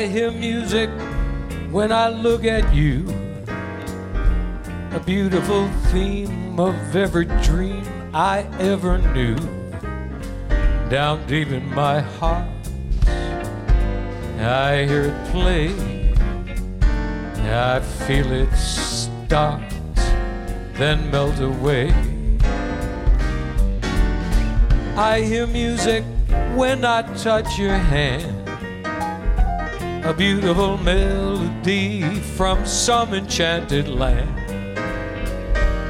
I hear music when I look at you. A beautiful theme of every dream I ever knew. Down deep in my heart, I hear it play. I feel it start, then melt away. I hear music when I touch your hand a beautiful melody from some enchanted land.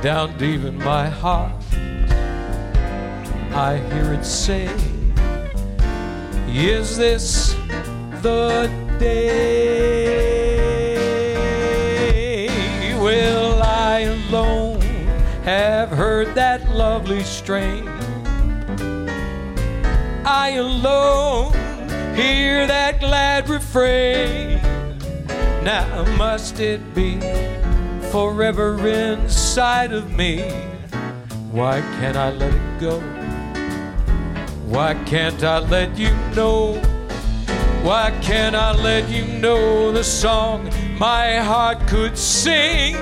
Down deep in my heart, I hear it say, Is this the day? Will I alone have heard that lovely strain? I alone hear that glad refrain. Now must it be forever inside of me? Why can't I let it go? Why can't I let you know? Why can't I let you know the song my heart could sing?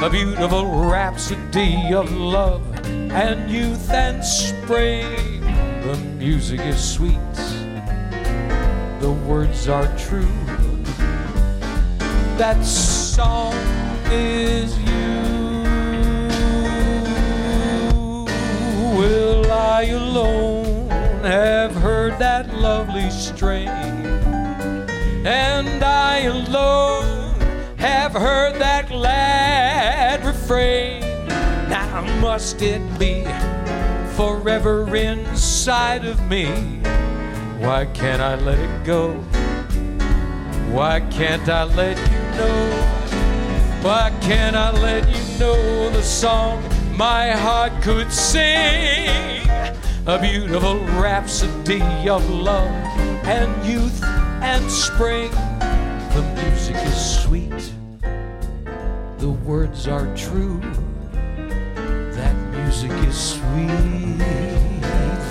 A beautiful rhapsody of love and youth and spring. The music is sweet the words are true. That song is you. Will I alone have heard that lovely strain? And I alone have heard that glad refrain. Now must it be forever inside of me? Why can't I let it go? Why can't I let you know? Why can't I let you know the song my heart could sing? A beautiful rhapsody of love and youth and spring. The music is sweet, the words are true. That music is sweet,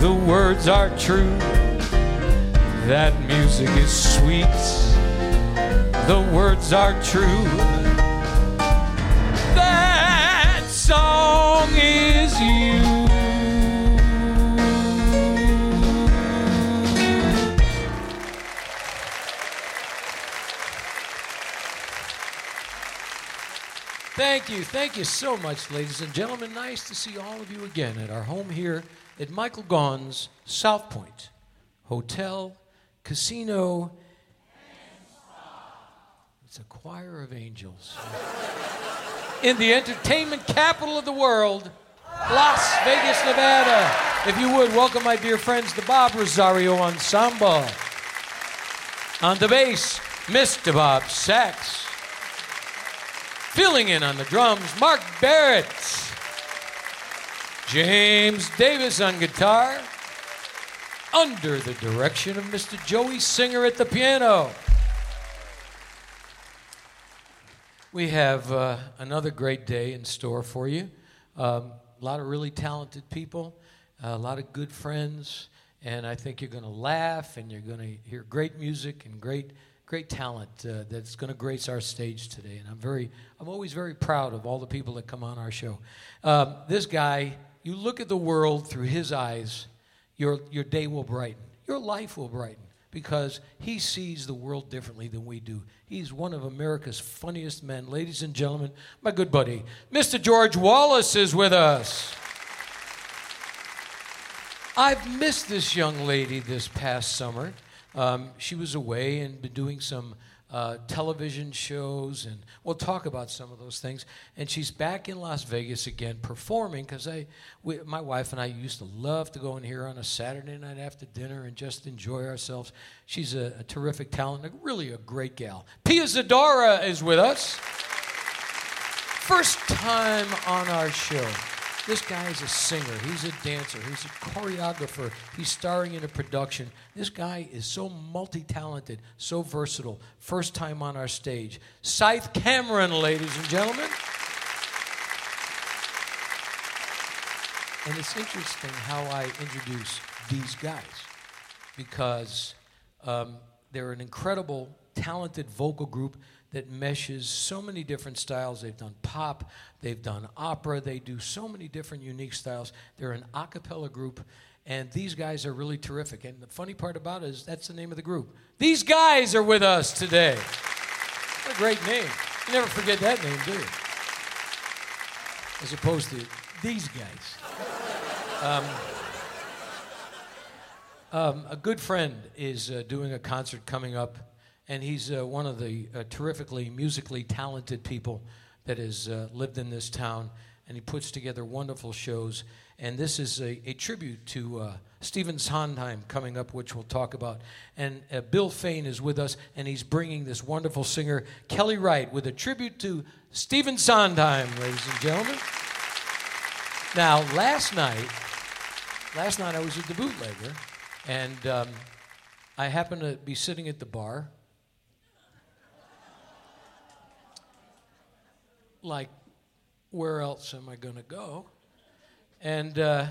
the words are true. That music is sweet, the words are true. That song is you. Thank you. Thank you so much, ladies and gentlemen. Nice to see all of you again at our home here at Michael Gaughan's South Point Hotel casino. It's a choir of angels. In the entertainment capital of the world, Las Vegas, Nevada. If you would, welcome my dear friends, the Bob Rosario Ensemble. On the bass, Mr. Bob Sachs. Filling in on the drums, Mark Barrett. James Davis on guitar under the direction of Mr. Joey Singer at the piano. We have uh, another great day in store for you. Um, a lot of really talented people, a lot of good friends, and I think you're going to laugh and you're going to hear great music and great, great talent uh, that's going to grace our stage today. And I'm very, I'm always very proud of all the people that come on our show. Um, this guy, you look at the world through his eyes your, your day will brighten. Your life will brighten because he sees the world differently than we do. He's one of America's funniest men. Ladies and gentlemen, my good buddy, Mr. George Wallace is with us. I've missed this young lady this past summer. Um, she was away and been doing some uh, television shows, and we'll talk about some of those things. And she's back in Las Vegas again performing because I, we, my wife and I used to love to go in here on a Saturday night after dinner and just enjoy ourselves. She's a, a terrific talent, a, really a great gal. Pia Zadora is with us. First time on our show. This guy is a singer, he's a dancer, he's a choreographer, he's starring in a production. This guy is so multi talented, so versatile. First time on our stage. Sythe Cameron, ladies and gentlemen. And it's interesting how I introduce these guys because um, they're an incredible, talented vocal group that meshes so many different styles. They've done pop, they've done opera, they do so many different unique styles. They're an a cappella group, and these guys are really terrific. And the funny part about it is that's the name of the group. These guys are with us today. What a great name. You never forget that name, do you? As opposed to these guys. Um, um, a good friend is uh, doing a concert coming up and he's uh, one of the uh, terrifically musically talented people that has uh, lived in this town, and he puts together wonderful shows. And this is a, a tribute to uh, Stephen Sondheim coming up, which we'll talk about. And uh, Bill Fain is with us, and he's bringing this wonderful singer, Kelly Wright, with a tribute to Stephen Sondheim, ladies and gentlemen. Now, last night, last night I was at the bootlegger, and um, I happened to be sitting at the bar like, where else am I going to go? And uh,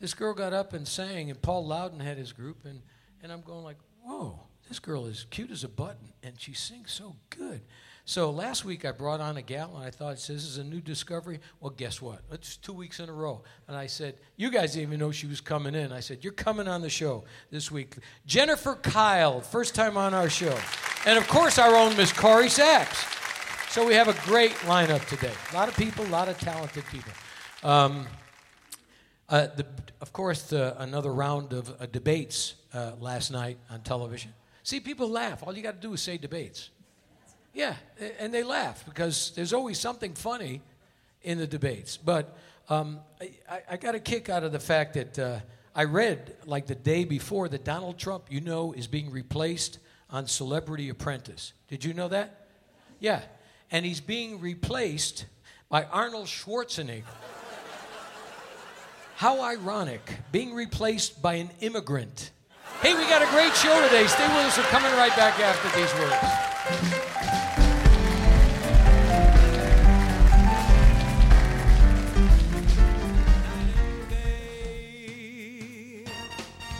this girl got up and sang, and Paul Loudon had his group, and, and I'm going like, whoa, this girl is cute as a button, and she sings so good. So last week I brought on a gal, and I thought, this is a new discovery. Well, guess what? It's two weeks in a row. And I said, you guys didn't even know she was coming in. I said, you're coming on the show this week. Jennifer Kyle, first time on our show. And of course, our own Miss Corrie Sachs. So we have a great lineup today. A lot of people, a lot of talented people. Um, uh, the, of course, the, another round of uh, debates uh, last night on television. See, people laugh. All you got to do is say debates. Yeah, and they laugh because there's always something funny in the debates. But um, I, I, got a kick out of the fact that uh, I read, like the day before, that Donald Trump, you know, is being replaced on Celebrity Apprentice. Did you know that? Yeah, and he's being replaced by Arnold Schwarzenegger. How ironic, being replaced by an immigrant. Hey, we got a great show today. Stay with us. We're coming right back after these words.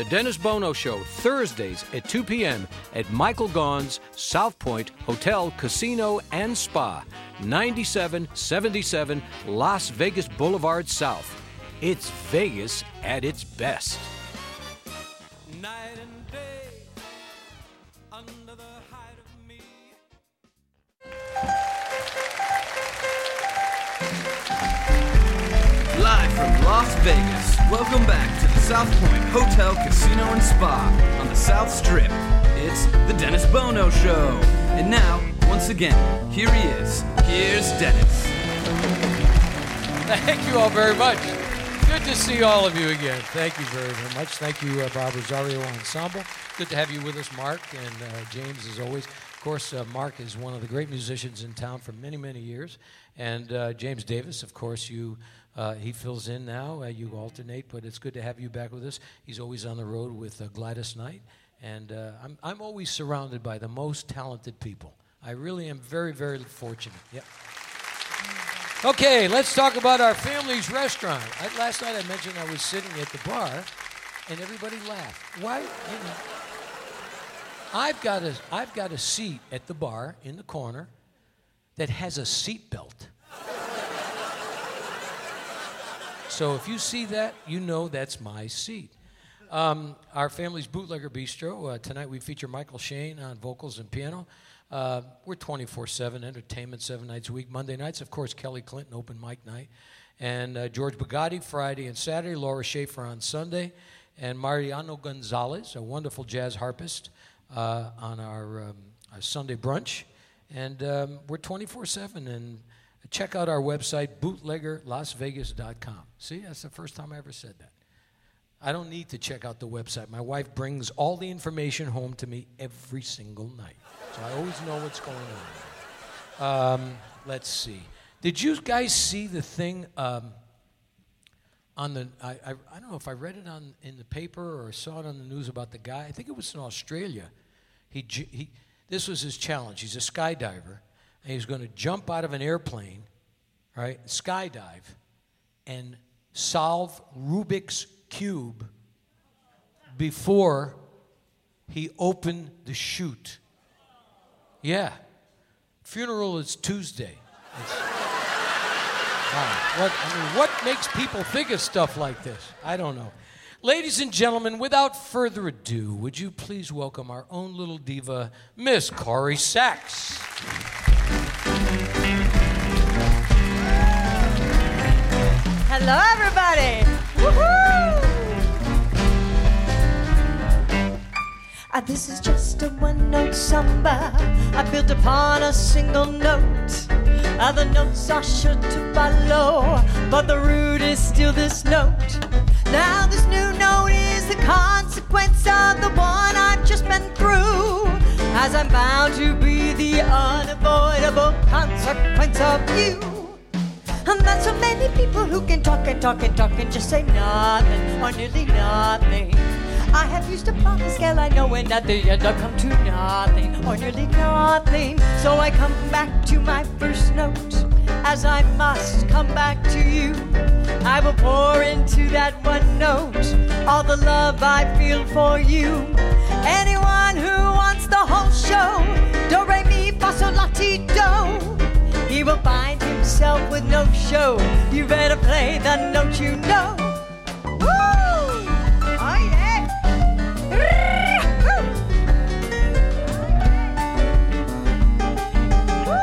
The Dennis Bono Show, Thursdays at 2 p.m. at Michael Gaughan's South Point Hotel, Casino, and Spa, 9777 Las Vegas Boulevard South. It's Vegas at its best. Live from Las Vegas, welcome back to South Point Hotel, Casino, and Spa on the South Strip. It's the Dennis Bono Show. And now, once again, here he is. Here's Dennis. Thank you all very much. Good to see all of you again. Thank you very, very much. Thank you, uh, Bob Rosario Ensemble. Good to have you with us, Mark and uh, James, as always. Of course, uh, Mark is one of the great musicians in town for many, many years. And uh, James Davis, of course, you uh, he fills in now. Uh, you alternate, but it's good to have you back with us. He's always on the road with uh, Gladys Knight, and uh, I'm, I'm always surrounded by the most talented people. I really am very, very fortunate. Yep. Okay, let's talk about our family's restaurant. I, last night I mentioned I was sitting at the bar, and everybody laughed. Why? You know, I've got a I've got a seat at the bar in the corner that has a seat belt. So if you see that, you know that's my seat. Um, our family's Bootlegger Bistro. Uh, tonight we feature Michael Shane on vocals and piano. Uh, we're 24 7 entertainment, seven nights a week. Monday nights, of course, Kelly Clinton open mic night. And uh, George Bugatti Friday and Saturday, Laura Schaefer on Sunday, and Mariano Gonzalez, a wonderful jazz harpist, uh, on our, um, our, Sunday brunch. And um, we're 24 7. And check out our website, bootleggerlasvegas.com. See, that's the first time I ever said that. I don't need to check out the website. My wife brings all the information home to me every single night. So I always know what's going on. Um, let's see. Did you guys see the thing um, on the? I, I, I, don't know if I read it on in the paper or saw it on the news about the guy. I think it was in Australia. He, he this was his challenge. He's a skydiver, and he's going to jump out of an airplane, right? Skydive, and solve Rubik's cube before he opened the chute. Yeah. Funeral is Tuesday. Wow. What, I mean, what makes people think of stuff like this? I don't know. Ladies and gentlemen, without further ado, would you please welcome our own little diva, Miss Corrie Sachs. Hello, everybody. Woohoo! Uh, this is just a one note samba I built upon a single note. The notes are sure to follow, but the root is still this note. Now, this new note is the consequence of the one I've just been through. As I'm bound to be the unavoidable consequence of you. And that's so many people who can talk and talk and talk and just say nothing or nearly nothing. I have used a proper scale, I know, and at the end I come to nothing, or nearly nothing. So I come back to my first note, as I must come back to you. I will pour into that one note all the love I feel for you. Anyone who wants the whole show, do re mi fa sol la ti he will find himself with no show. You better play the note you know. Woo! Oh yeah! Woo!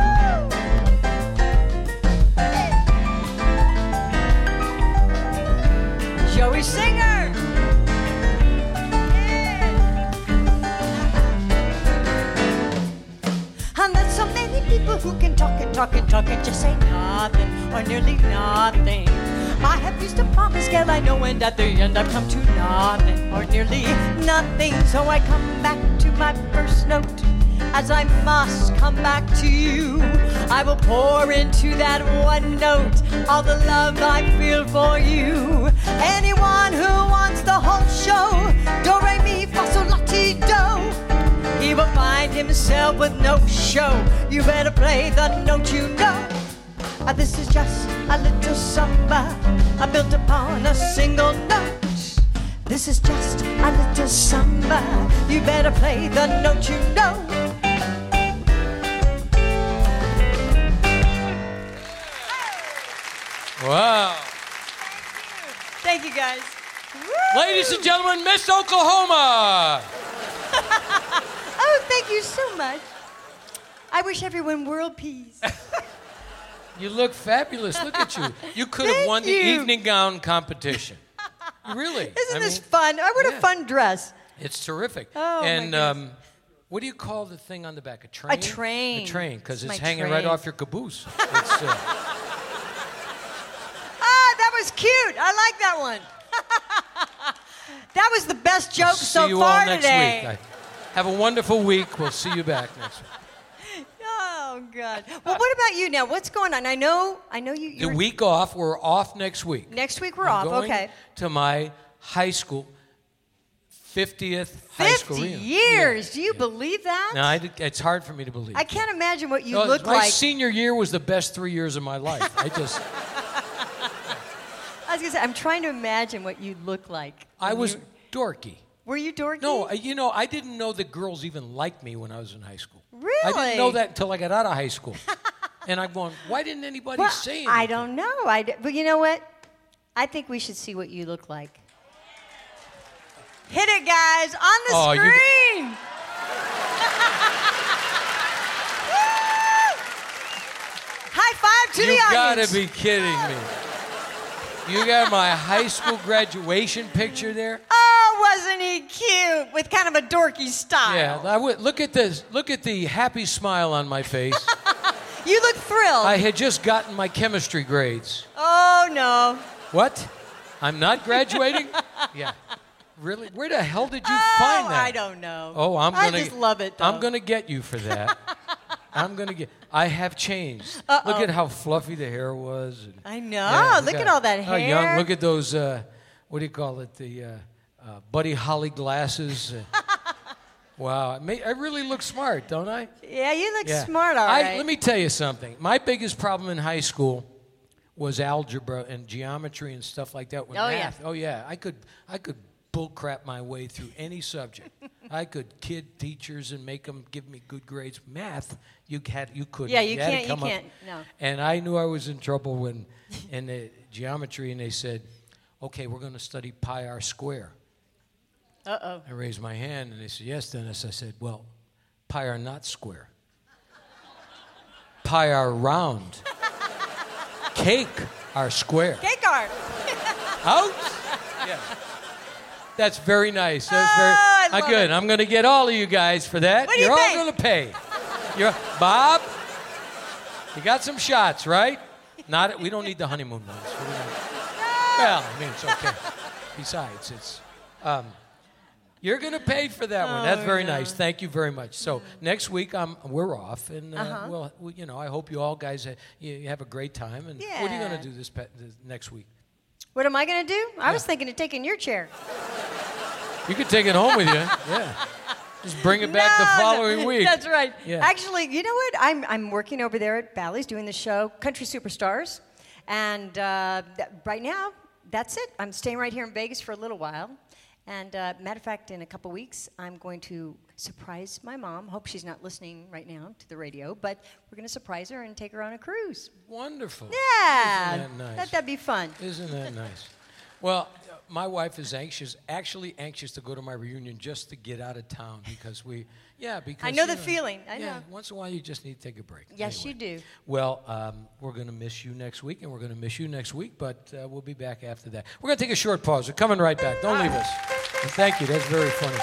Joey Singer. Who can talk and talk and talk and just say nothing or nearly nothing. I have used a proper scale, I know, and at the end I've come to nothing or nearly nothing. So I come back to my first note as I must come back to you. I will pour into that one note all the love I feel for you. Anyone who wants the whole show, will find himself with no show. You better play the note you know. Uh, this is just a little samba I built upon a single note. This is just a little samba. You better play the note you know. Wow. Thank you, guys. Ladies and gentlemen, Miss Oklahoma. oh, thank you so much. I wish everyone world peace. You look fabulous. Look at you. You could have Thank won the evening gown competition. Really? Isn't I this mean, fun? I want yeah. a fun dress. It's terrific. Oh, and goodness. um, what do you call the thing on the back? A train? A train. A train, because It's it's, my hanging right off your caboose. It's, uh, Ah, that was cute. I like that one. that was the best joke see so you far all next today. Have a wonderful week. We'll see you back next week. Oh God. Well, what about you now? What's going on? I know. I know you. The you're- week off, we're off next week. Next week we're I'm off. going Okay. To my high school, 50th high school Fifty years. Yeah, Do you yeah. believe that? No, I, it's hard for me to believe. I can't imagine what you No, look my like. My senior year was the best three years of my life. I just, I was gonna say, I'm trying to imagine what you look like. I was, dorky. Were you dorky? No, you know, I didn't know that girls even liked me when I was in high school. Really? I didn't know that until I got out of high school. and I'm going, why didn't anybody Well, say anything? I don't know. I d- but you know what? I think we should see what you look like. Hit it, guys, on the Oh, you- screen. High five to You the audience. You gotta be kidding me. You got my high school graduation picture there? Oh, Oh, wasn't he cute? With kind of a dorky style. Yeah, I would, look at this. Look at the happy smile on my face. You look thrilled. I had just gotten my chemistry grades. oh no. What? I'm not graduating? yeah. Really? Where the hell did you oh, find that? I don't know. Oh, I'm gonna. I just love it. Though. I'm gonna get you for that. I'm gonna get. I have changed. Uh-oh. Look at how fluffy the hair was. and- I know. Yeah, look got- at all that hair. how hair. young. Look at those. Uh, what do you call it? The uh, uh, Buddy Holly glasses. Uh, wow, I, may, I really look smart, don't I? Yeah, you look Yeah. smart, all I, right. Let me tell you something. My biggest problem in high school was algebra and geometry and stuff like that. With Oh, yeah. Oh yeah, I could I could bullcrap my way through any subject. I could kid teachers and make them give me good grades. Math, you had you couldn't. Yeah, you to can't- you come up- can't, no. And I knew I was in trouble when in the geometry, and they said, "Okay, we're going to study pi r square." Uh oh. I raised my hand and they said, Yes, Dennis. I said, Well, pi are not square. Pi are round. Cake are square. Cake are. Out? Yeah. That's very nice. That's Oh, very I uh, good. it. I'm going to get all of you guys for that. What do you You're all going to pay. You're, Bob, you got some shots, right? Not. We don't need the honeymoon ones. We Well, I mean, it's okay. Besides, it's. Um, you're going to pay for that one. That's Oh, very yeah. nice. Thank you very much. So next week, um, we're off, and uh, Uh-huh. well, we, you know, I hope you all guys uh, you, have a great time. And what are you going to do this, pe- this next week? What am I going to do? I was thinking of taking your chair. You could take it home with you. Yeah. Just bring it back No, the no, following week. That's right. Yeah. Actually, you know what? I'm, I'm working over there at Bally's doing the show Country Superstars. And uh, th- right now, that's it. I'm staying right here in Vegas for a little while. And uh, matter of fact, in a couple weeks, I'm going to surprise my mom. Hope she's not listening right now to the radio, but we're going to surprise her and take her on a cruise. Wonderful. Yeah, Isn't that nice? That, that'd be fun. Isn't that nice? Well, my wife is anxious, actually anxious to go to my reunion just to get out of town because we, yeah, because I know the feeling. I yeah, know. once in a while you just need to take a break. Yes, Anyway. you do. Well, um, we're going to miss you next week, and we're going to miss you next week, but uh, we'll be back after that. We're going to take a short pause. We're coming right back. Don't leave us. Thank you. That's very funny.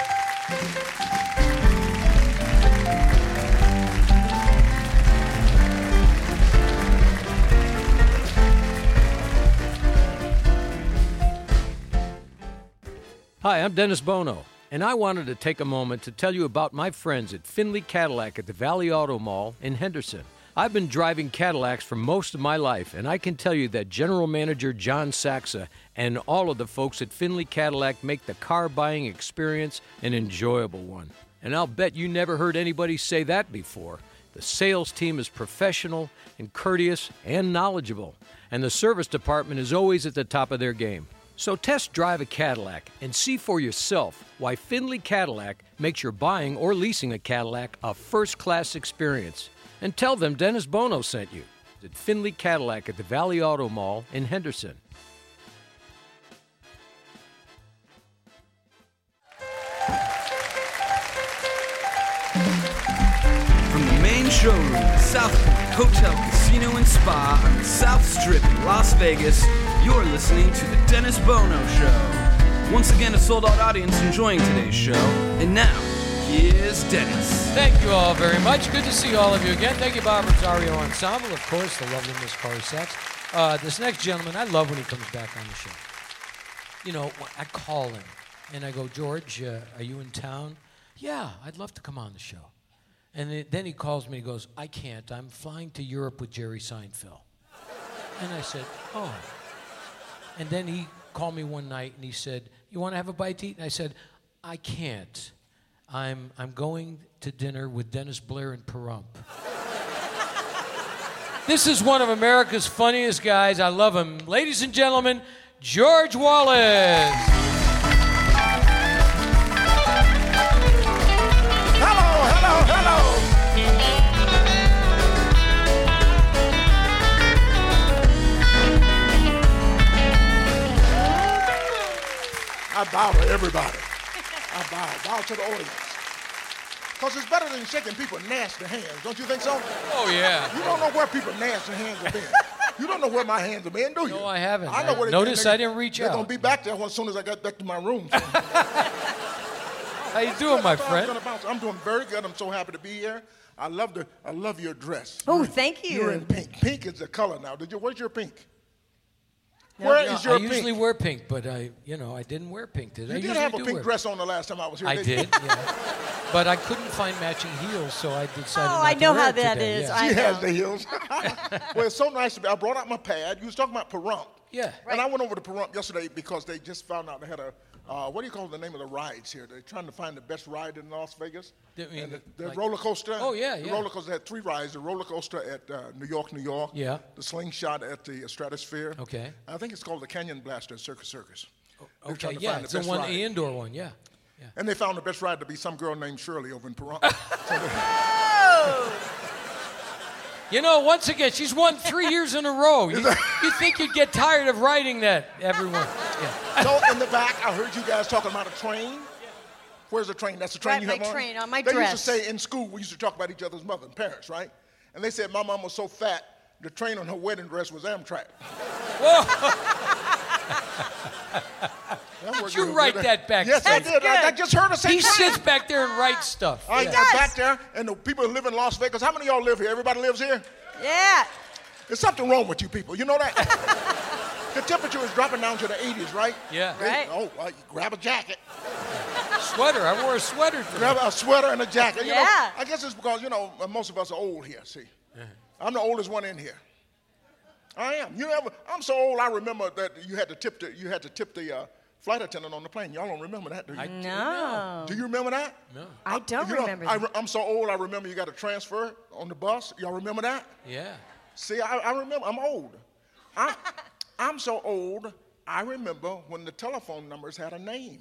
Hi, I'm Dennis Bono, and I wanted to take a moment to tell you about my friends at Finley Cadillac at the Valley Auto Mall in Henderson. I've been driving Cadillacs for most of my life, and I can tell you that General Manager John Saxa and all of the folks at Finley Cadillac make the car buying experience an enjoyable one. And I'll bet you never heard anybody say that before. The sales team is professional and courteous and knowledgeable, and the service department is always at the top of their game. So test drive a Cadillac and see for yourself why Finley Cadillac makes your buying or leasing a Cadillac a first class experience. And tell them Dennis Bono sent you at Finley Cadillac at the Valley Auto Mall in Henderson. Showroom at South Point Hotel, Casino, and Spa on the South Strip in Las Vegas, you're listening to The Dennis Bono Show. Once again, a sold out audience enjoying today's show. And now, here's Dennis. Thank you all very much. Good to see all of you again. Thank you, Bob Rosario Ensemble. Of course, the lovely Miss Corrie Sachs. Uh, this next gentleman, I love when he comes back on the show. You know, I call him and I go, George, uh, are you in town? Yeah, I'd love to come on the show. And it, then he calls me and goes, I can't. I'm flying to Europe with Jerry Seinfeld. And I said, oh. And then he called me one night and he said, You want to have a bite to eat? And I said, I can't. I'm, I'm going to dinner with Dennis Blair and Pahrump. this is one of America's funniest guys. I love him. Ladies and gentlemen, George Wallace. I bow to everybody. I bow, bow to the audience. Because it's better than shaking people nasty hands, don't you think so? Oh yeah. You don't know where people nasty hands have been. You don't know where my hands have been, do you? No, I haven't. I know I- where they notice been. I didn't reach out. They're gonna be back there as soon as I get back to my room. How you doing, my friend? I'm doing very good. I'm so happy to be here. I love the. I love your dress. Oh, thank you. You're in pink. Pink is the color now. Did you? Where's your pink? No, Where no, is I your usually wear pink, but I, you know, I didn't wear pink. Did I? You did usually have a pink dress on the last time I was here. I didn't you? did, yeah. but I couldn't find matching heels, so I decided. To. Oh, not I to know wear how it that today, is. Yeah. I She has know. the heels. well, it's so nice to be. I brought out my pad. You was talking about Pahrump. Yeah. And I went over to Pahrump yesterday because they just found out they had a, uh, what do you call the name of the rides here? They're trying to find the best ride in Las Vegas. You mean And the, the like- roller coaster. Oh, yeah, The yeah. roller coaster had three rides. The roller coaster at uh, New York, New York. Yeah. The slingshot at the Stratosphere. Okay. I think it's called the Canyon Blaster at Circus Circus. They're Okay, to yeah, find it's the best one, ride. the indoor one, yeah. yeah. And they found the best ride to be some girl named Shirley over in Pahrump. You know, once again, she's won three years in a row. You, you think you'd get tired of writing that, everyone? Yeah. so in the back, I heard you guys talking about a train. Where's the train? That's the train Right, you my have on? train on my they dress. used to say in school, we used to talk about each other's mother and parents, right? And they said my mom was so fat, the train on her wedding dress was Amtrak. Whoa! Did you write that back? Yes, I That's did. I, I good. just heard her say He train. sits back there and writes stuff. I Yeah. got back there, and the people who live in Las Vegas. How many of y'all live here? Everybody lives here. Yeah. There's something wrong with you people. You know that? the temperature is dropping down to the 80s, right? Yeah. They- Right. Oh, well, you grab a jacket. Sweater. I wore a sweater today. Grab a sweater and a jacket. You know, Yeah. I guess it's because, you know, most of us are old here, see. I'm the oldest one in here. I am. You ever, I'm so old, I remember that you had to tip the, you had to tip the uh, flight attendant on the plane. Y'all don't remember that, do you? I No. do you remember that? No. I don't You know, remember. I, that. am so old, I remember you got to transfer on the bus. Y'all remember that? Yeah. See, I, I remember, I'm old. I'm, I'm so old, I remember when the telephone numbers had a name.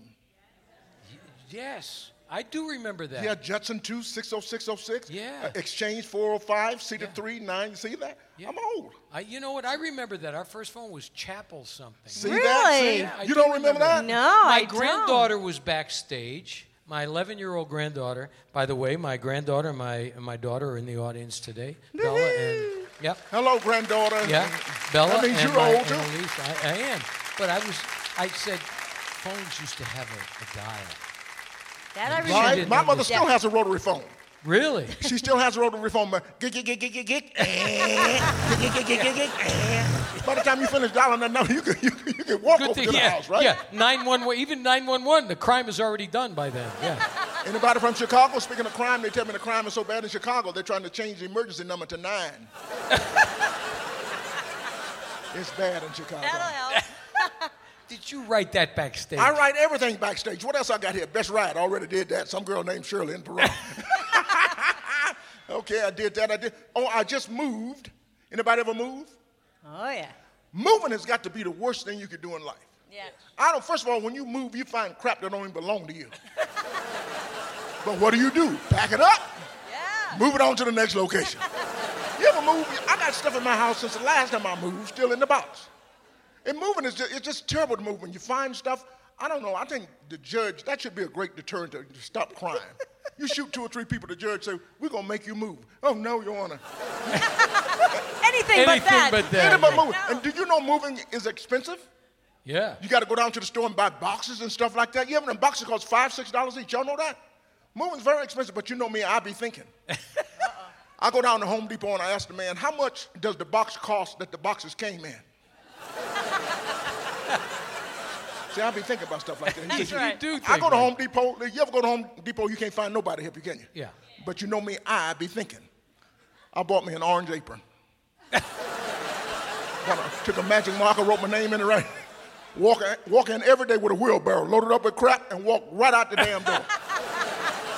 Yes. I do remember that. Yeah, Judson 2, 60606. Yeah. Uh, Exchange 405, Cedar 3, 9. You see that? Yeah. I'm old. I, you know what? I remember that. Our first phone was Chapel something. See Really? that? See? Yeah, you do don't remember, remember that? No, my I don't. granddaughter was backstage. My 11 year old granddaughter. By the way, my granddaughter and my, and my daughter are in the audience today. Bella and. Yep. Hello, granddaughter. Yeah. Bella That means and, you're my, old, too. and Elise. I, I am. But I was. I said phones used to have a, a dial. That I remember. didn't My mother still has a rotary phone. Really? She still has a rotary phone. but. By the time you finish dialing that number, you can, you, can- you can walk Good over thing. to the Yeah. house, right? Yeah. 911. Even 911. The crime is already done by then. Yeah. Anybody from Chicago? Speaking of crime, they tell me the crime is so bad in Chicago, they're trying to change the emergency number to nine. it's bad in Chicago. That'll help. Did you write that backstage? I write everything backstage. What else I got here? Best ride. I already did that. Some girl named Shirley in Peru. okay, I did that. I did. Oh, I just moved. Anybody ever move? Oh yeah. Moving has got to be the worst thing you could do in life. Yeah. I don't. First of all, when you move, you find crap that don't even belong to you. but what do you do? Pack it up. Yeah. Move it on to the next location. you ever move? I got stuff in my house since the last time I moved, still in the box. And moving is just, it's just terrible to move. When you find stuff, I don't know. I think the judge, that should be a great deterrent to, to stop crime. you shoot two or three people, the judge say, we're going to make you move. Oh, no, Your Honor. Anything, but Anything that. but that. Anybody moving. No. And do you know moving is expensive? Yeah. You got to go down to the store and buy boxes and stuff like that. You have them boxes cost five, six dollars each. Y'all know that? Moving's very expensive, but you know me, I be thinking. I go down to Home Depot and I ask the man, how much does the box cost that the boxes came in? See, I be thinking about stuff like that. He You says, right. do I go to Home Depot. You ever go to Home Depot? You can't find nobody to help you, can you? Yeah. But you know me, I be thinking. I bought me an orange apron. A- took a magic marker, wrote my name in it right. Walk, walk in every day with a wheelbarrow, loaded up with crap, and walk right out the damn door.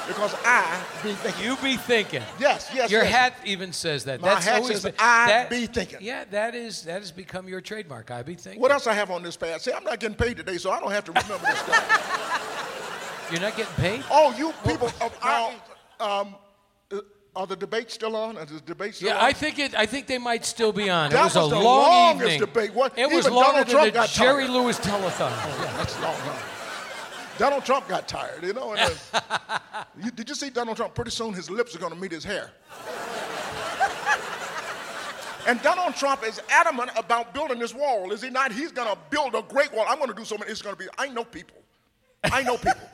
Because I be thinking. You be thinking. Yes, yes, Your yes. hat even says that. My That's hat always says, been- "I that- be thinking." Yeah, that is that has become your trademark. I be thinking. What else I have on this pad? See, I'm not getting paid today, so I don't have to remember this stuff. You're not getting paid? Oh, you people, uh, now, um, uh, are the debates still on? Is the debate still Yeah, on? I think it. I think they might still be on. That it was, was a the long longest evening. debate. What- It was longer Donald than Trump the Jerry. Lewis telethon. Yeah. That's long, huh? Donald Trump got tired, you know. And, uh, you, did you see Donald Trump? Pretty soon his lips are going to meet his hair. and Donald Trump is adamant about building this wall, is he not? He's going to build a great wall. I'm going to do something. It's going to be, I know people. I know people.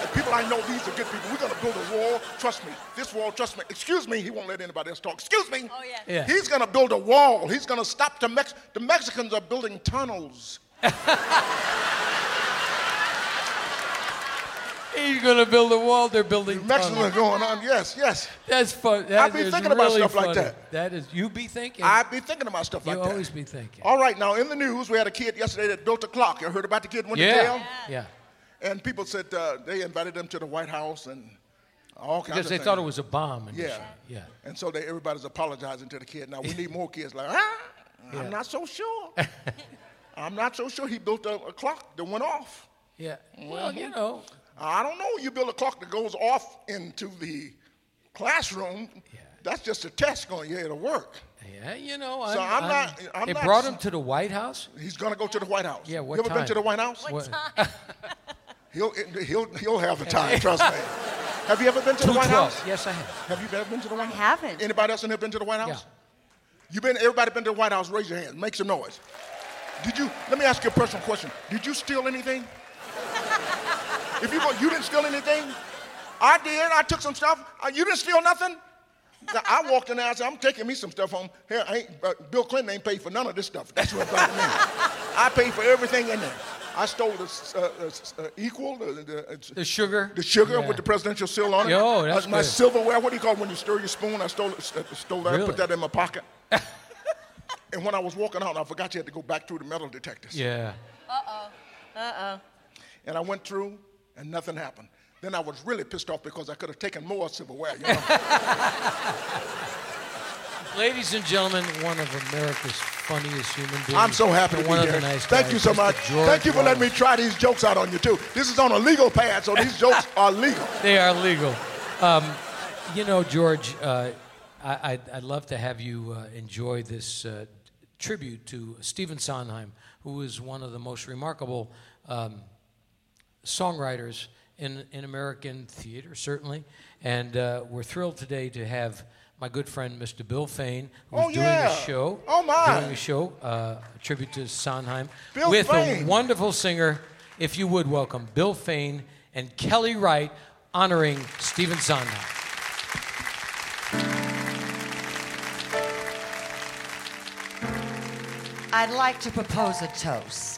the people I know, these are good people. We're going to build a wall. Trust me. This wall, trust me. Excuse me. He won't let anybody else talk. Excuse me. Oh, yeah. Yeah. He's going to build a wall. He's going to stop the Mex. The Mexicans are building tunnels. He's gonna build a wall. They're building. The Mexicans going on. Yes, yes. That's fun. That I be thinking about really stuff like that. That is. You be thinking. I be thinking about stuff you like that. You always be thinking. All right, now in the news, we had a kid yesterday that built a clock. You heard about the kid went to yeah. jail? Yeah. And people said uh, they invited them to the White House and all kinds Because of they things. thought it was a bomb. Yeah. Yeah. And so they, everybody's apologizing to the kid. Now we need more kids like, ah, Yeah. I'm not so sure. I'm not so sure he built a, a clock that went off. Yeah. Well, Mm-hmm. you know. I don't know. You build a clock that goes off into the classroom. That's just a test going, yeah, it'll work. Yeah. You know. So I'm not- I'm they not brought him to the White House. He's going to go to the White House. Yeah. What you ever time? been to the White House? What- He'll, he'll, he'll have the time, trust me. Have you ever been to the White House? Yes, I have. Have you ever been to the White House? I haven't. Anybody else in here been to the White House? Yeah. You been? Everybody been to the White House? Raise your hand. Make some noise. Did you? Let me ask you a personal question. Did you steal anything? If you go, you didn't steal anything. I did. I took some stuff. Uh, you didn't steal nothing. Now, I walked in there. I said, "I'm taking me some stuff home." Here, I ain't, uh, Bill Clinton ain't paid for none of this stuff. That's what bothered me. I paid for everything in there. I stole the uh, uh, uh, equal, the, the, uh, The sugar. the sugar Yeah. with the presidential seal on it. Yo, that's my good. silverware. What do you call it when you stir your spoon? I stole uh, stole that. Really? Put that in my pocket. and when I was walking out, I forgot you had to go back through the metal detectors. Yeah. Uh oh. Uh oh. And I went through, and nothing happened. Then I was really pissed off because I could have taken more silverware. You know? Ladies and gentlemen, one of America's funniest human beings. I'm so happy to be one here. of the nice Thank guys, you so Mr. much. George Thank you for letting me try these jokes out on you too. This is on a legal pad, so these jokes are legal. They are legal. Um, you know, George, uh, I, I'd, I'd love to have you uh, enjoy this uh, tribute to Stephen Sondheim, who is one of the most remarkable um, songwriters in, in American theater, certainly. And uh, we're thrilled today to have my good friend, Mr. Bill Fain, who's Oh, doing a show. Oh, my. Doing a show, uh, a tribute to Sondheim, Bill with Fain. a wonderful singer. If you would welcome Bill Fain and Kelly Wright honoring Stephen Sondheim. I'd like to propose a toast.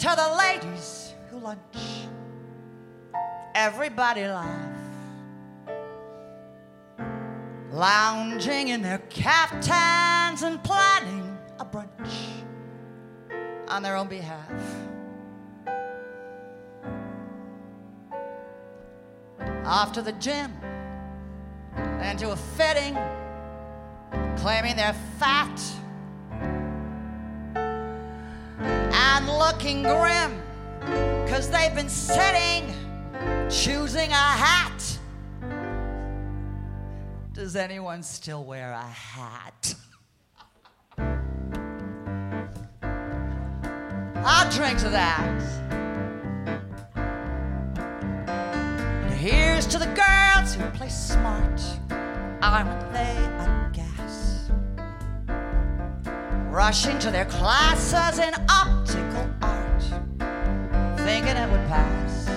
To the ladies who lunch. Everybody laugh. Lounging in their caftans and planning a brunch on their own behalf. off to the gym and to a fitting, claiming they're fat looking grim because they've been sitting choosing a hat. Does anyone still wear a hat? I'll drink to that. Here's to the girls who play smart, aren't they a gas? Rushing to their classes optical art, thinking it would pass.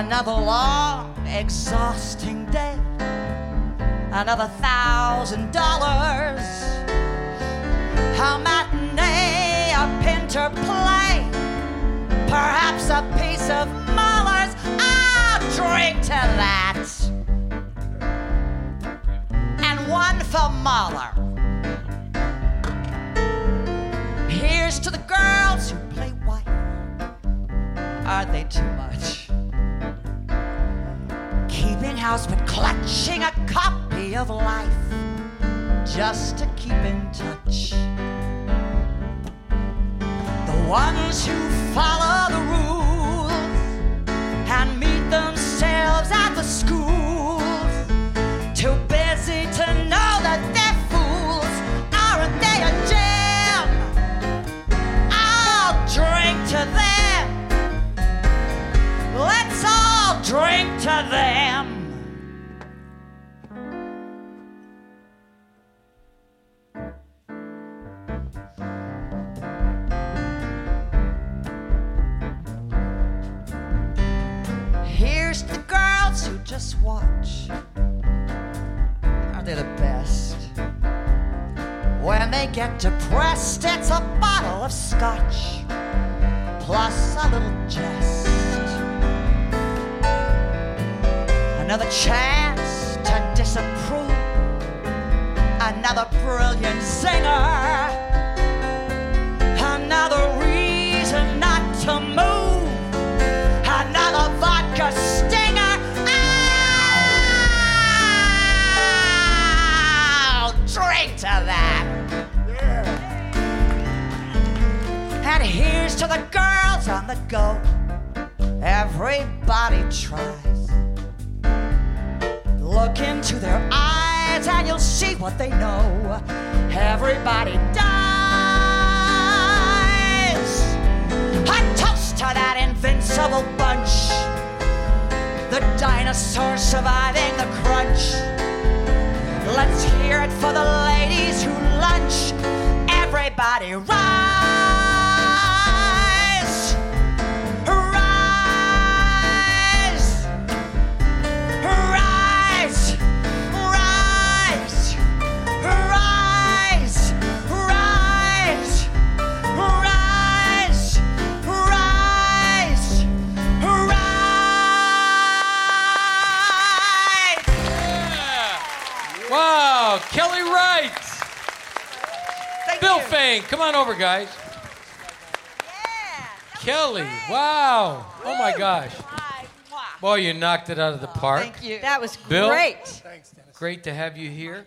Another long, exhausting day, another thousand dollars, a matinee, a Pinter play perhaps a piece of Mahler's. I'll drink to that. And one for Mahler. Are they too much? Keeping house but clutching a copy of life just to keep in touch. The ones who follow the rules and meet themselves at the schools drink to them. Here's the girls who just watch. Are they the best? When they get depressed, it's a bottle of scotch plus a little jest. Another chance to disapprove. Another brilliant singer. Another reason not to move. Another vodka stinger. I'll drink to that. And here's to the girls on the go. Everybody tries. Look into their eyes and you'll see what they know. Everybody dies. A toast to that invincible bunch. The dinosaurs surviving the crunch. Let's hear it for the ladies who lunch. Everybody rise! Thank Bill you. Fain, come on over, guys. Kelly, wow. Oh my gosh. Boy, you knocked it out of the park. Thank you. That was Bill? great. Great to have you here.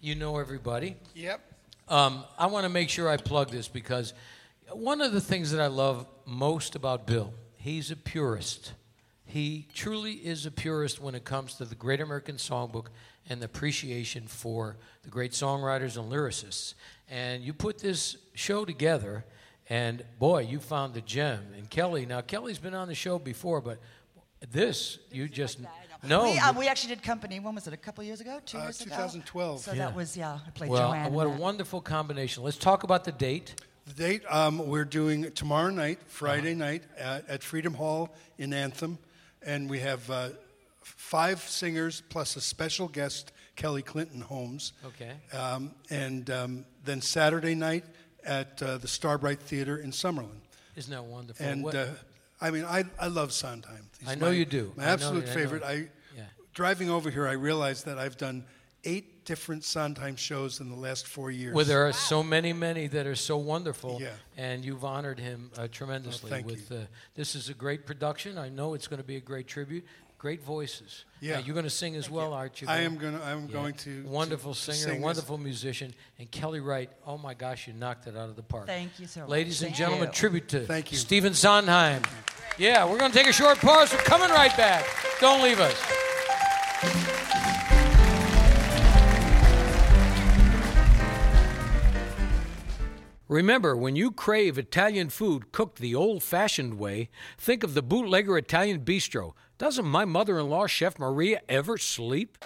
You know everybody. Yep. Um, I want to make sure I plug this because one of the things that I love most about Bill, he's a purist. He truly is a purist when it comes to the Great American Songbook and the appreciation for the great songwriters and lyricists. And you put this show together, and boy, you found the gem. And Kelly, now Kelly's been on the show before, but this you just no. We, you- um, we actually did company. When was it? A couple years ago? Two Uh, years ago? 2012. So Yeah. that was, yeah, I played well, Joanne. in what a that. wonderful combination. Let's talk about the date. The date um, we're doing tomorrow night, Friday night, at, at Freedom Hall in Anthem, and we have uh, five singers plus a special guest, Kelly Clinton Holmes. Okay. Um, and um, then Saturday night at uh, the Starbright Theater in Summerlin. Isn't that wonderful? And uh, I mean, I, I love Sondheim. He's I know my- you do. My I absolute know. favorite. I Yeah. driving over here, I realized that I've done eight different Sondheim shows in the last four years. Well, there are so many, many that are so wonderful, Yeah. and you've honored him uh, tremendously. thank with you. Uh, this is a great production. I know it's going to be a great tribute. Great voices. Yeah. Uh, you're going to sing as well, aren't you? I am gonna. I'm Yeah. going to. Wonderful to singer, sing this. wonderful musician, and Kelly Wright. Oh my gosh, you knocked it out of the park. Thank you so much. Ladies and Thank gentlemen, you. tribute to Thank you. Stephen Sondheim. Yeah, we're going to take a short pause. We're coming right back. Don't leave us. Remember, when you crave Italian food cooked the old fashioned way, think of the Bootlegger Italian Bistro. Doesn't my mother in law, Chef Maria, ever sleep?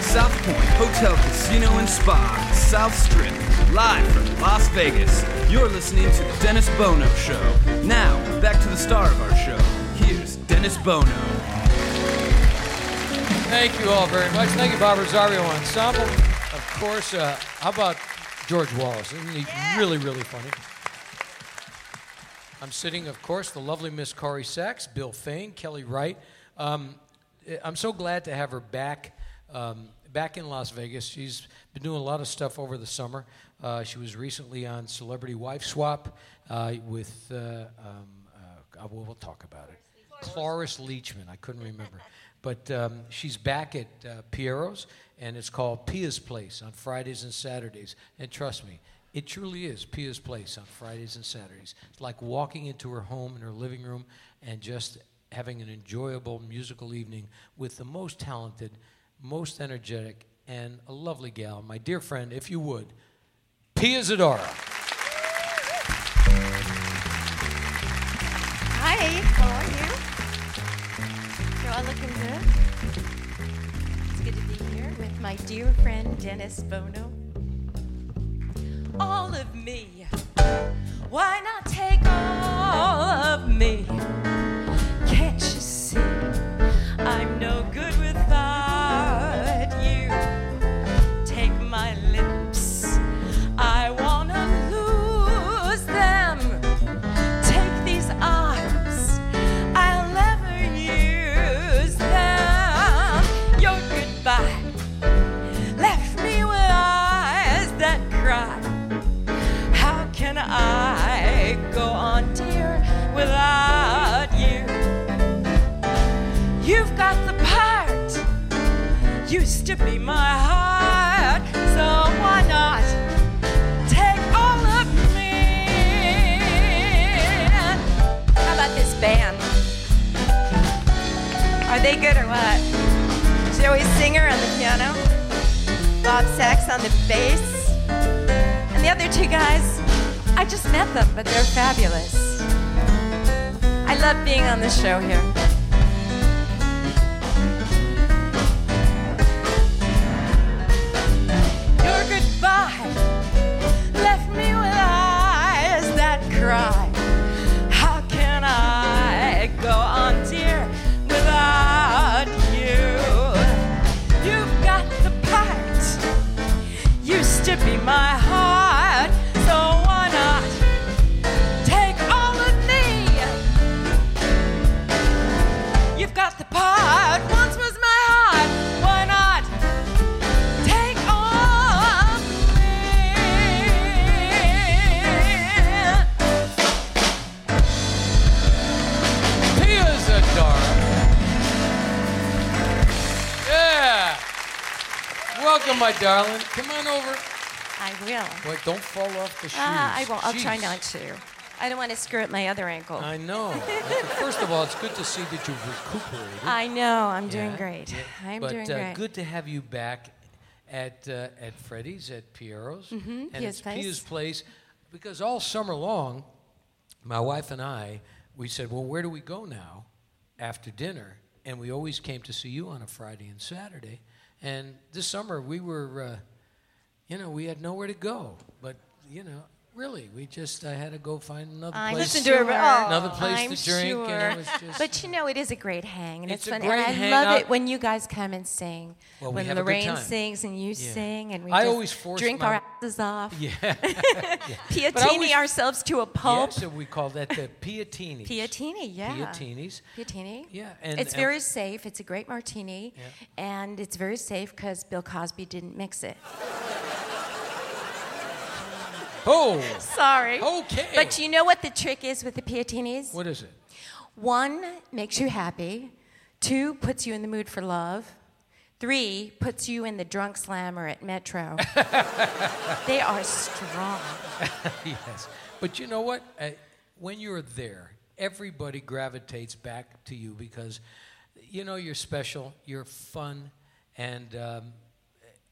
South Point Hotel, Casino, and Spa, South Strip, live from Las Vegas. You're listening to The Dennis Bono Show. Now, back to the star of our show. Here's Dennis Bono. Thank you all very much. Thank you, Bob Rosario Ensemble. Of course, uh, how about George Wallace? Isn't he really, really funny? I'm sitting, of course, the lovely Miss Corrie Sachs, Bill Fain, Kelly Wright. Um, I'm so glad to have her back, um, back in Las Vegas. She's been doing a lot of stuff over the summer. Uh, she was recently on Celebrity Wife Swap uh, with, uh, um, uh, we'll, we'll talk about it. Cloris Leachman, I couldn't remember. But um, she's back at uh, Piero's, and it's called Pia's Place on Fridays and Saturdays. And trust me, it truly is Pia's Place on Fridays and Saturdays. It's like walking into her home in her living room and just having an enjoyable musical evening with the most talented, most energetic, and a lovely gal, my dear friend, if you would, Pia Zadora. Hi, how are you? You're all looking good. It's good to be here with my dear friend Dennis Bono. All of me. Why not my heart, so why not take all of me? How about this band? Are they good or what? Joey Singer on the piano, Bob Sachs on the bass, and the other two guys, I just met them, but they're fabulous. I love being on the show here. My darling. Come on over. I will. Wait, don't fall off the shoes. Ah, I won't. I'll try not to. I don't want to screw up my other ankle. I know. First of all, it's good to see that you've recuperated. I know. I'm doing Yeah, great. yeah. I'm but, doing uh, great. good to have you back at uh, at Freddy's at Piero's, Mhm, and Pia's it's Place. Pia's place, because all summer long, my wife and I, we said, well, where do we go now after dinner? And we always came to see you on a Friday and Saturday. And this summer we were, uh, you know, we had nowhere to go, but you know. Really, we just I had to go find another I'm place, sure. another oh, place I'm to drink, sure. and it was just But you know, it is a great hang, and It's it's, fun. and I love it when you guys come and sing. Well, we when good Lorraine sings and you Yeah. sing, and we I just always force drink my- our asses off. Yeah. Piatini always- ourselves to a pulp. Yeah, so we call that the piatinis. Piatini, yeah. Piatinis. Piatini. Yeah, and- it's and- very safe. It's a great martini, and it's very safe because Bill Cosby didn't mix it. Oh, Sorry. Okay. But you know what the trick is with the Piatinis? what is it? One makes you happy. Two puts you in the mood for love. Three puts you in the drunk slammer at Metro. they are strong. yes. But you know what? Uh, when you're there, everybody gravitates back to you because, you know, you're special, you're fun, and um,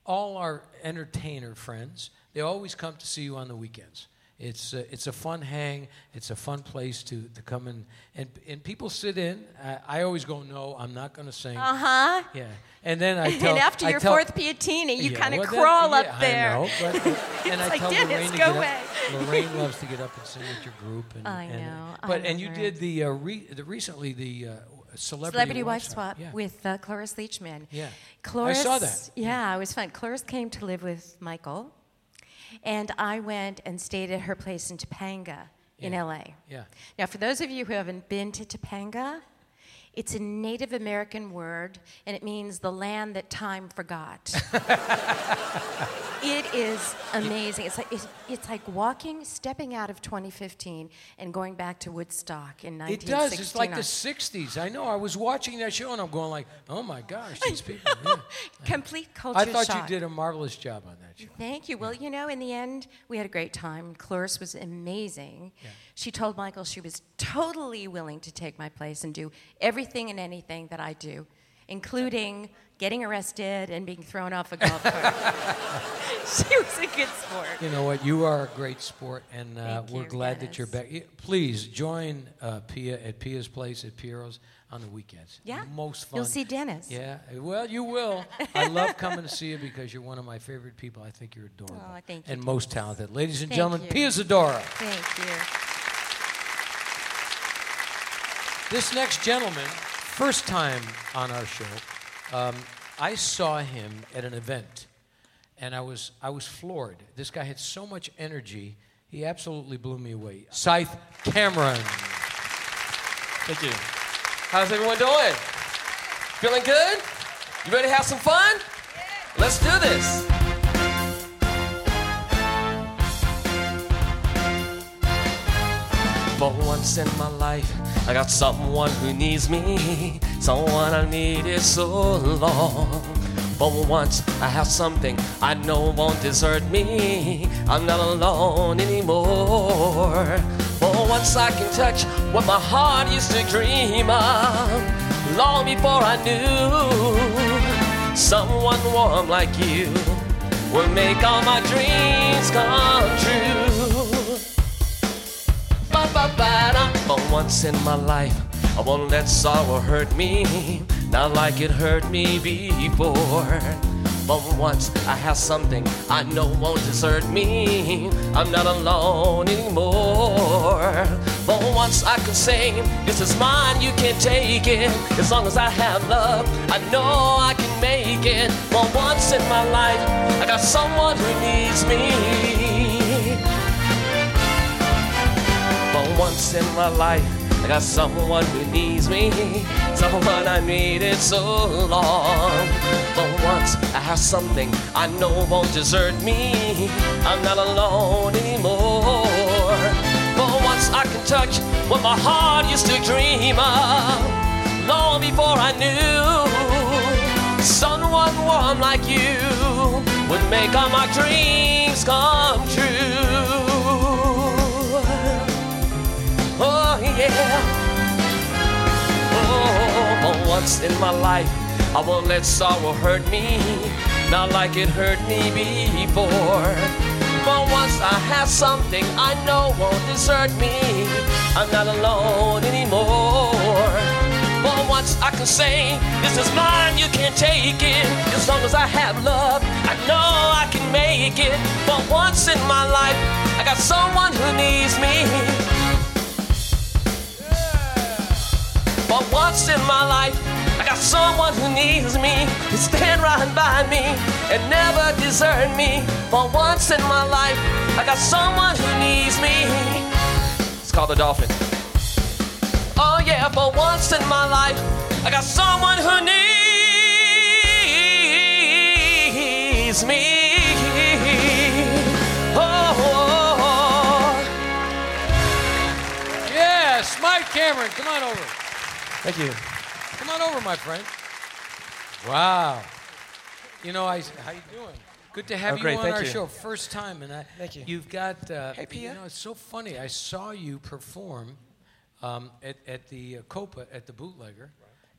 all our entertainer friends, they always come to see you on the weekends. It's, uh, it's a fun hang. It's a fun place to, to come in. And, and people sit in. I, I always go, no, I'm not going to sing. Uh huh. Yeah. And then I tell. and after I your tell- fourth Piatini, you Yeah, kind of well, that- crawl yeah, up there. I know, but, and I like, tell "Dennis, Lorraine to go away." up. Lorraine loves to get up and sing with your group. And, I and- know, I But know and you did the, uh, re, the recently the uh, celebrity, Celebrity Wife Swap Yeah. with uh, Cloris Leachman. Yeah. I Cloris, saw that. Yeah, it was fun. Cloris came to live with Michael, and I went and stayed at her place in Topanga in LA. Yeah. Now, for those of you who haven't been to Topanga, it's a Native American word, and it means the land that time forgot. it is amazing. It's like it's, it's like walking, stepping out of 2015, and going back to Woodstock in 1969. It does. It's like the '60s. I know. I was watching that show and I'm going like, "Oh my gosh, these people." yeah. Complete culture I thought shock. you did a marvelous job on that show. Thank you. Well, you know, in the end, we had a great time. Cloris was amazing. She told Michael she was totally willing to take my place and do everything and anything that I do, including getting arrested and being thrown off a golf cart. she was a good sport. You know what? You are a great sport, and uh, we're you, glad that you're back. Please join uh, Pia at Pia's place at Piero's on the weekends. Yeah. most fun. You'll see Dennis. Yeah, well, you will. I love coming to see you because you're one of my favorite people. I think you're adorable. Aw, thank you, And most talented. Ladies and Thank gentlemen, you. Pia Zadora. Thank you. This next gentleman, first time on our show, um, I saw him at an event, and I was I was floored. This guy had so much energy; he absolutely blew me away. Sythe Cameron. Thank you. How's everyone doing? Feeling good? You ready to have some fun? Let's do this. For once in my life, I got someone who needs me, someone I needed so long. For once, I have something I know won't desert me. I'm not alone anymore. For once, I can touch what my heart used to dream of long before I knew someone warm like you will make all my dreams come true. For once in my life, I won't let sorrow hurt me, not like it hurt me before. But once, I have something I know won't desert me. I'm not alone anymore. For once, I can say, This is mine, you can't take it. As long as I have love, I know I can make it. For once in my life, I got someone who needs me. Once in my life, I got someone who needs me, someone I needed so long. For once, I have something I know won't desert me. I'm not alone anymore. For once, I can touch what my heart used to dream of long before I knew someone warm like you would make all my dreams come true. Yeah. Oh, for once in my life, I won't let sorrow hurt me, not like it hurt me before. For once, I have something I know won't desert me. I'm not alone anymore. For once, I can say, This is mine, you can't take it. As long as I have love, I know I can make it. For once in my life, I got someone who needs me. For once in my life, I got someone who needs me to stand right by me and never desert me. For once in my life, I got someone who needs me. It's called the dolphin. Oh yeah, for once in my life, I got someone who needs me. Oh, oh, oh. oh, oh. Cameron, come on over. Thank you. Come on over, my friend. Wow. You know, I how you doing? Good to have Oh, you great, on our you. show. First time, and I, Thank you. You've got. Uh, Hey, Pia. You know, it's so funny. I saw you perform um, at at the uh, Copa at the Bootlegger,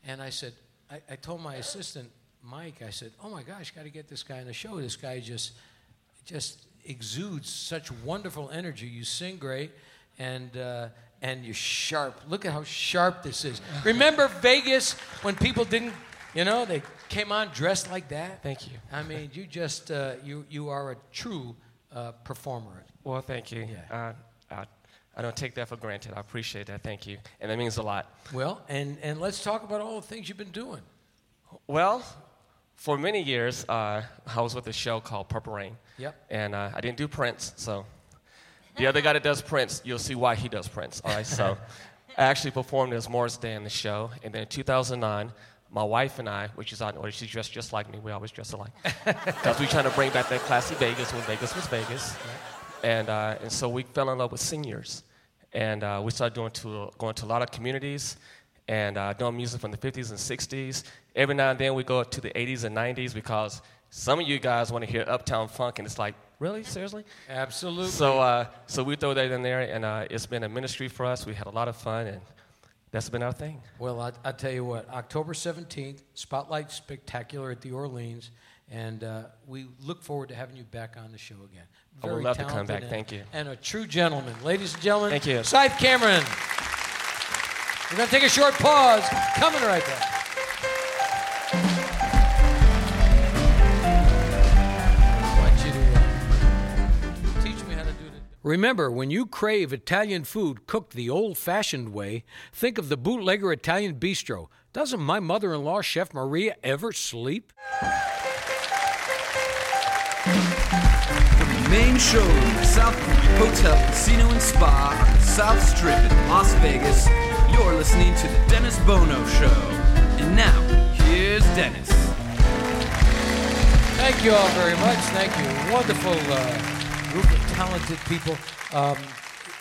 and I said, I, I told my assistant Mike, I said, "Oh my gosh, got to get this guy on the show. This guy just just exudes such wonderful energy. You sing great, and uh, and you're sharp. Look at how sharp this is. Remember Vegas when people didn't, you know, they came on dressed like that. Thank you. I mean, you just uh, you you are a true uh, performer. Well, thank you. Yeah. Uh, I, I don't take that for granted. I appreciate that. Thank you. And that means a lot. Well, and and let's talk about all the things you've been doing. Well, for many years, uh, I was with a show called Purple Rain. Yep. And uh, I didn't do Prince, so the other guy that does Prince, you'll see why he does Prince. All right, so I actually performed as Morris Day in the show. And then in 2009, my wife and I, which is out in order, she's dressed just like me. We always dress alike. Because we're trying to bring back that classy Vegas when Vegas was Vegas. And, uh, and so we fell in love with seniors. And uh, we started doing to, going to a lot of communities and uh, doing music from the 50s and 60s. Every now and then we go to the 80s and 90s because some of you guys want to hear Uptown Funk, and it's like, really? Seriously? Absolutely. So, uh, so we throw that in there, and uh, it's been a ministry for us. We had a lot of fun, and that's been our thing. Well, I, I tell you what, October 17th, Spotlight Spectacular at the Orleans, and uh, we look forward to having you back on the show again. I would love to come back. and- Thank you. And a true gentleman. Ladies and gentlemen, Thank you. Sythe Cameron. We're going to take a short pause. Coming right back. Remember, when you crave Italian food cooked the old fashioned way, think of the Bootlegger Italian Bistro. Doesn't my mother in law, Chef Maria, ever sleep? From the main at South Point Hotel, Casino, and Spa on the South Strip in Las Vegas, you're listening to The Dennis Bono Show. And now, here's Dennis. Thank you all very much. Thank you. Wonderful uh, group of talented people. Um,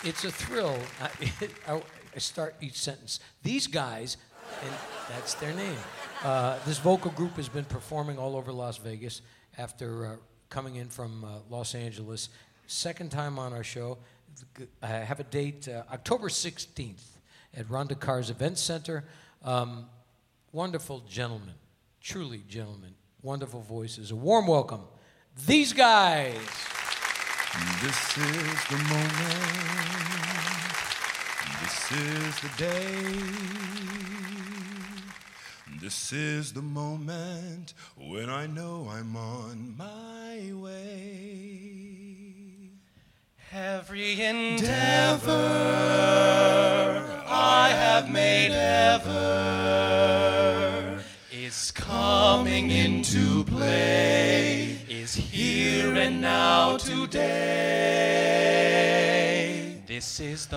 it's a thrill. I, I, I start each sentence. These guys, and that's their name. Uh, this vocal group has been performing all over Las Vegas after uh, coming in from uh, Los Angeles. Second time on our show. I have a date uh, October 16th at Ron DeCar's Event Center. Um, wonderful gentlemen, truly gentlemen, wonderful voices. A warm welcome. These guys. This is the moment. This is the day. This is the moment when I know I'm on my way. Every endeavor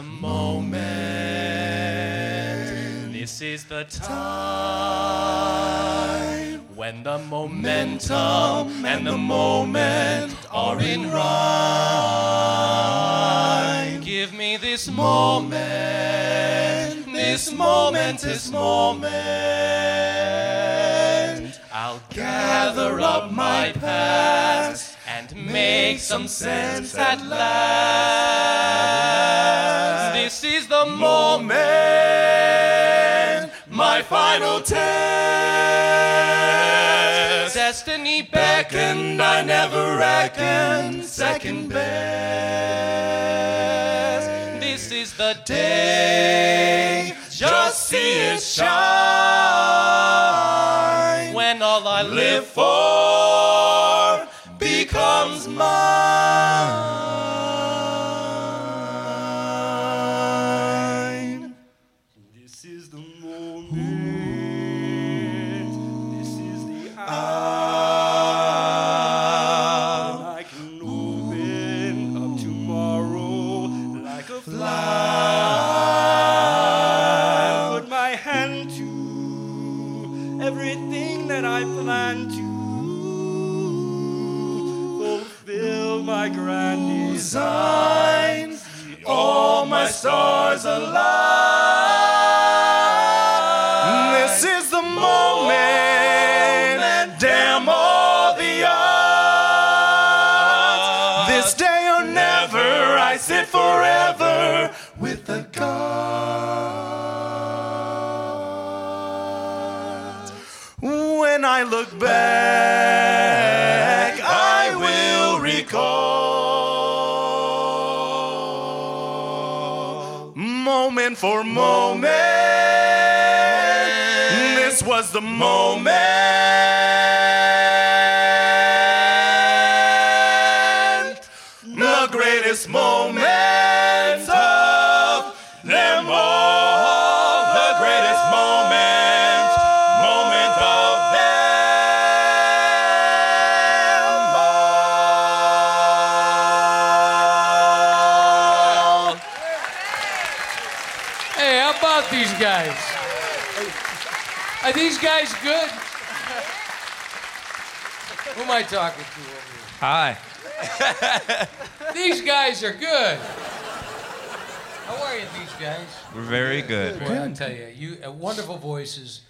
moment, this is the time when the momentum and the moment are in rhyme. Give me this moment, this moment, this moment. I'll gather up my past and make some sense at last. This is the moment, my final test. Destiny beckoned, I never reckoned second best. This is the day, just see it shine. When all I live for becomes mine. My grand designs. All my stars align. For moment. This was the moment, I talking to over Hi. These guys are good. How are you, these guys? We're very good. Boy, I tell you, you uh, wonderful voices,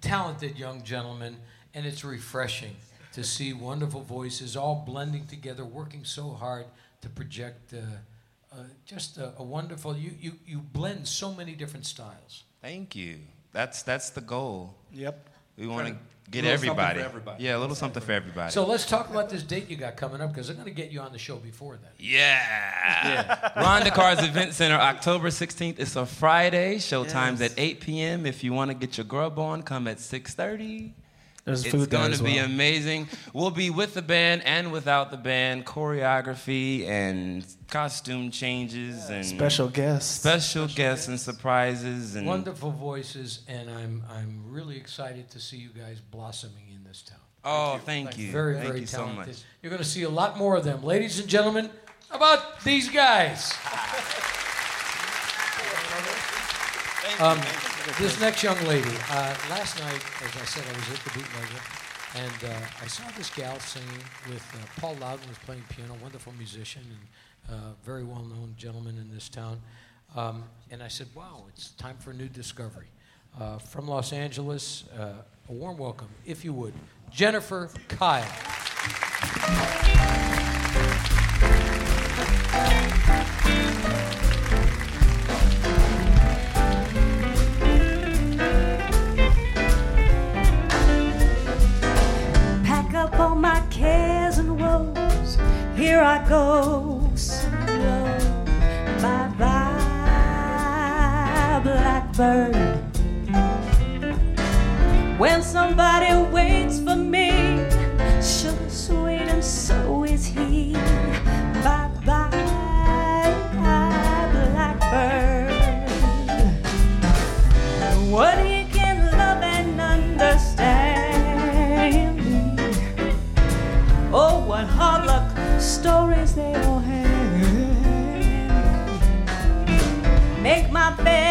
talented young gentlemen, and it's refreshing to see wonderful voices all blending together, working so hard to project uh, uh, just a, a wonderful. You, you you blend so many different styles. Thank you. That's that's the goal. Yep. We want to- get little something everybody. everybody. Yeah, a little something for everybody. So let's talk about this date you got coming up because I'm going to get you on the show before then. yeah. Ron DeCar's Event Center, October 16th. It's a Friday. Show times Yes. at 8 p.m. If you want to get your grub on, come at 6:30. There's it's food there going as to be amazing. We'll be with the band and without the band, choreography and costume changes and Special guests. special guests and surprises and Wonderful voices, and I'm I'm really excited to see you guys blossoming in this town. Oh, thank you. Very, Thank very you so talented. much. You're going to see a lot more of them. Ladies and gentlemen, how about these guys? Um, this next young lady, uh, last night, as I said, I was at the bootlegger, And uh, I saw this gal singing with uh, Paul Loudon was playing piano, wonderful musician and uh, very well-known gentleman in this town. Um, and I said, "Wow, it's time for a new discovery." Uh, from Los Angeles, uh, a warm welcome, if you would, Jennifer Kyle. Here I go, slow. Bye bye, blackbird. When somebody waits for me, sugar sweet, and so is he. Bye bye, blackbird. What stories they all have. Make my bed,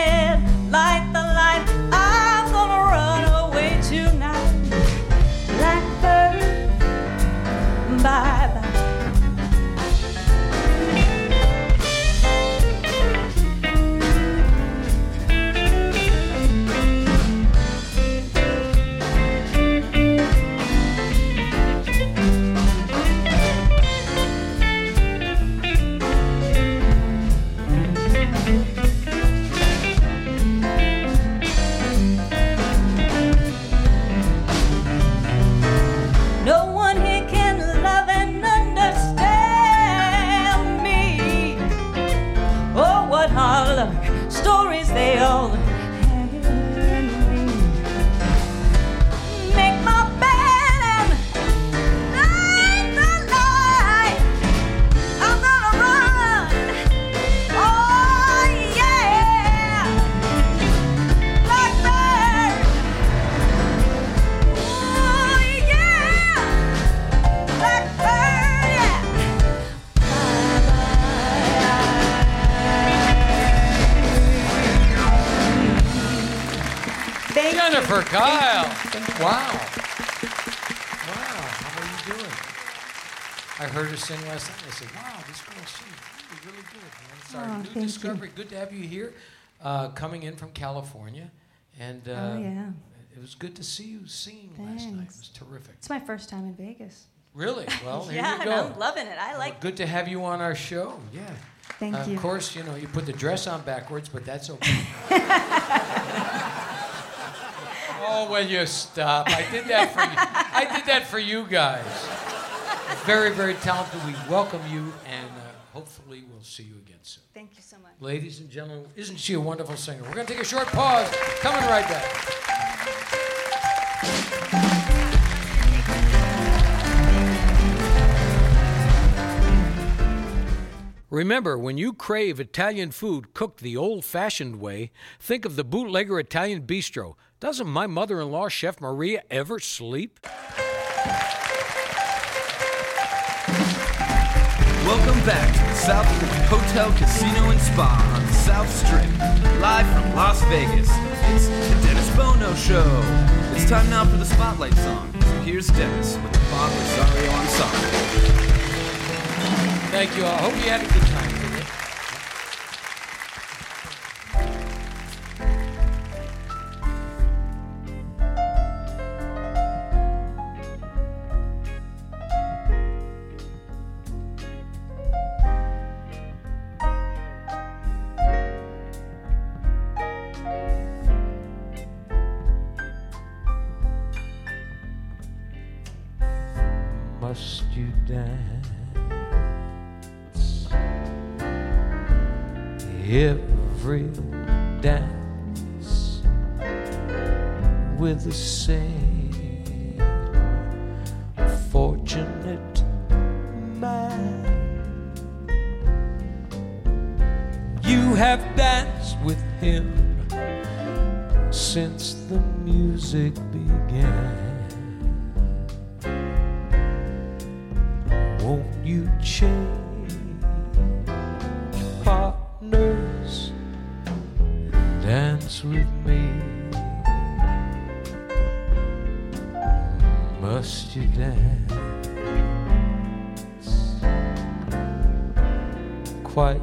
sing last night. I said, wow, this girl really, really good. I'm sorry. Oh, New thank you. discovery. Good to have you here. Uh, coming in from California. And uh, Oh, yeah. it was good to see you singing last night. It was terrific. It's my first time in Vegas. Really? Well, here yeah, you go. I'm loving it. I Well, like. good to have you on our show. Yeah. Thank Uh, you. Of course, you know, you put the dress on backwards, but that's okay. oh, will you stop? I did that for you. I did that for you guys. Very, very talented. We welcome you, and uh, hopefully we'll see you again soon. Thank you so much. Ladies and gentlemen, isn't she a wonderful singer? We're going to take a short pause. Coming right back. Remember, when you crave Italian food cooked the old fashioned way, think of the Bootlegger Italian Bistro. Doesn't my mother in law, Chef Maria, ever sleep? Welcome back to the South Point Hotel, Casino, and Spa on the South Strip. Live from Las Vegas, it's the Dennis Bono Show. It's time now for the Spotlight song. So here's Dennis with the Bob Rosario Ensemble. Thank you all. Hope you had a good quite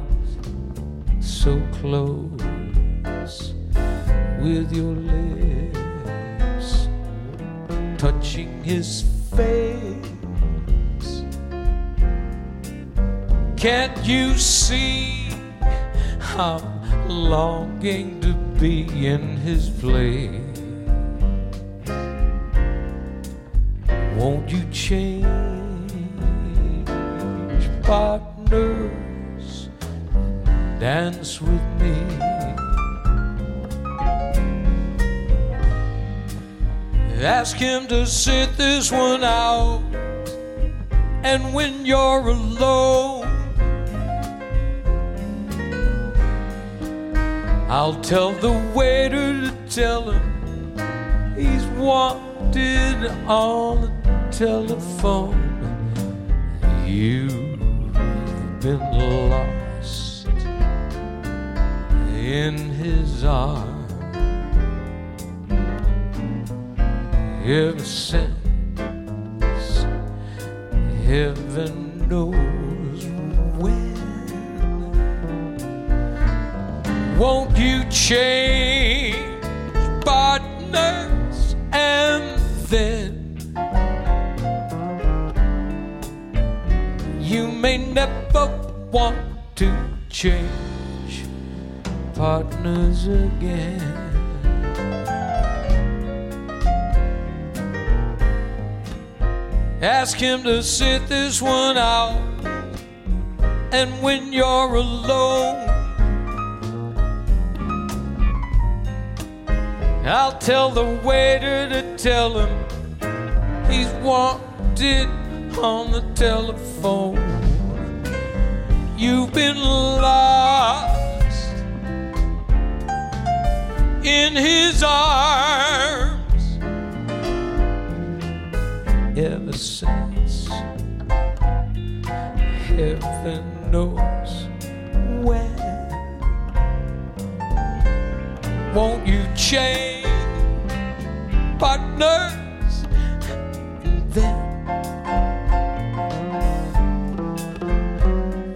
so close with your lips touching his face? Can't you see I'm longing to be in his place? Won't you change partners? Dance with me. Ask him to sit this one out. And when you're alone, I'll tell the waiter to tell him he's wanted on the telephone. You've been lost arms ever since heaven knows when. Won't you change partners and then you may never want partners again? Ask him to sit this one out. And when you're alone, I'll tell the waiter to tell him he's wanted on the telephone. You've been lost in his arms ever since. Heaven knows when. Won't you change partners? Then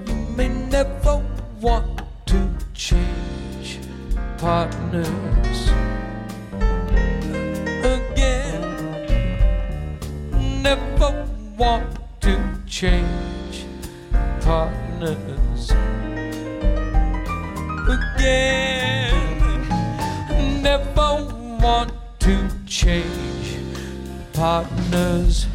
you may never want to change partners want to change partners again. Never want to change partners.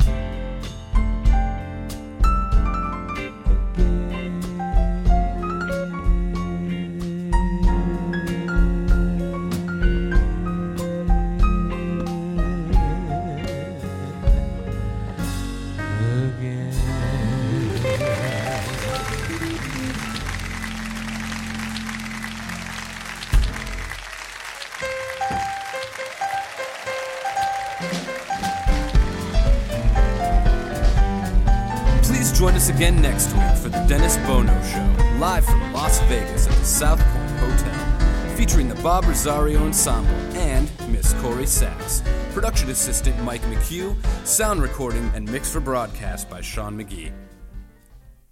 Rosario Ensemble and Miss Corrie Sachs. Production assistant Mike McHugh, sound recording and mix for broadcast by Sean McGee.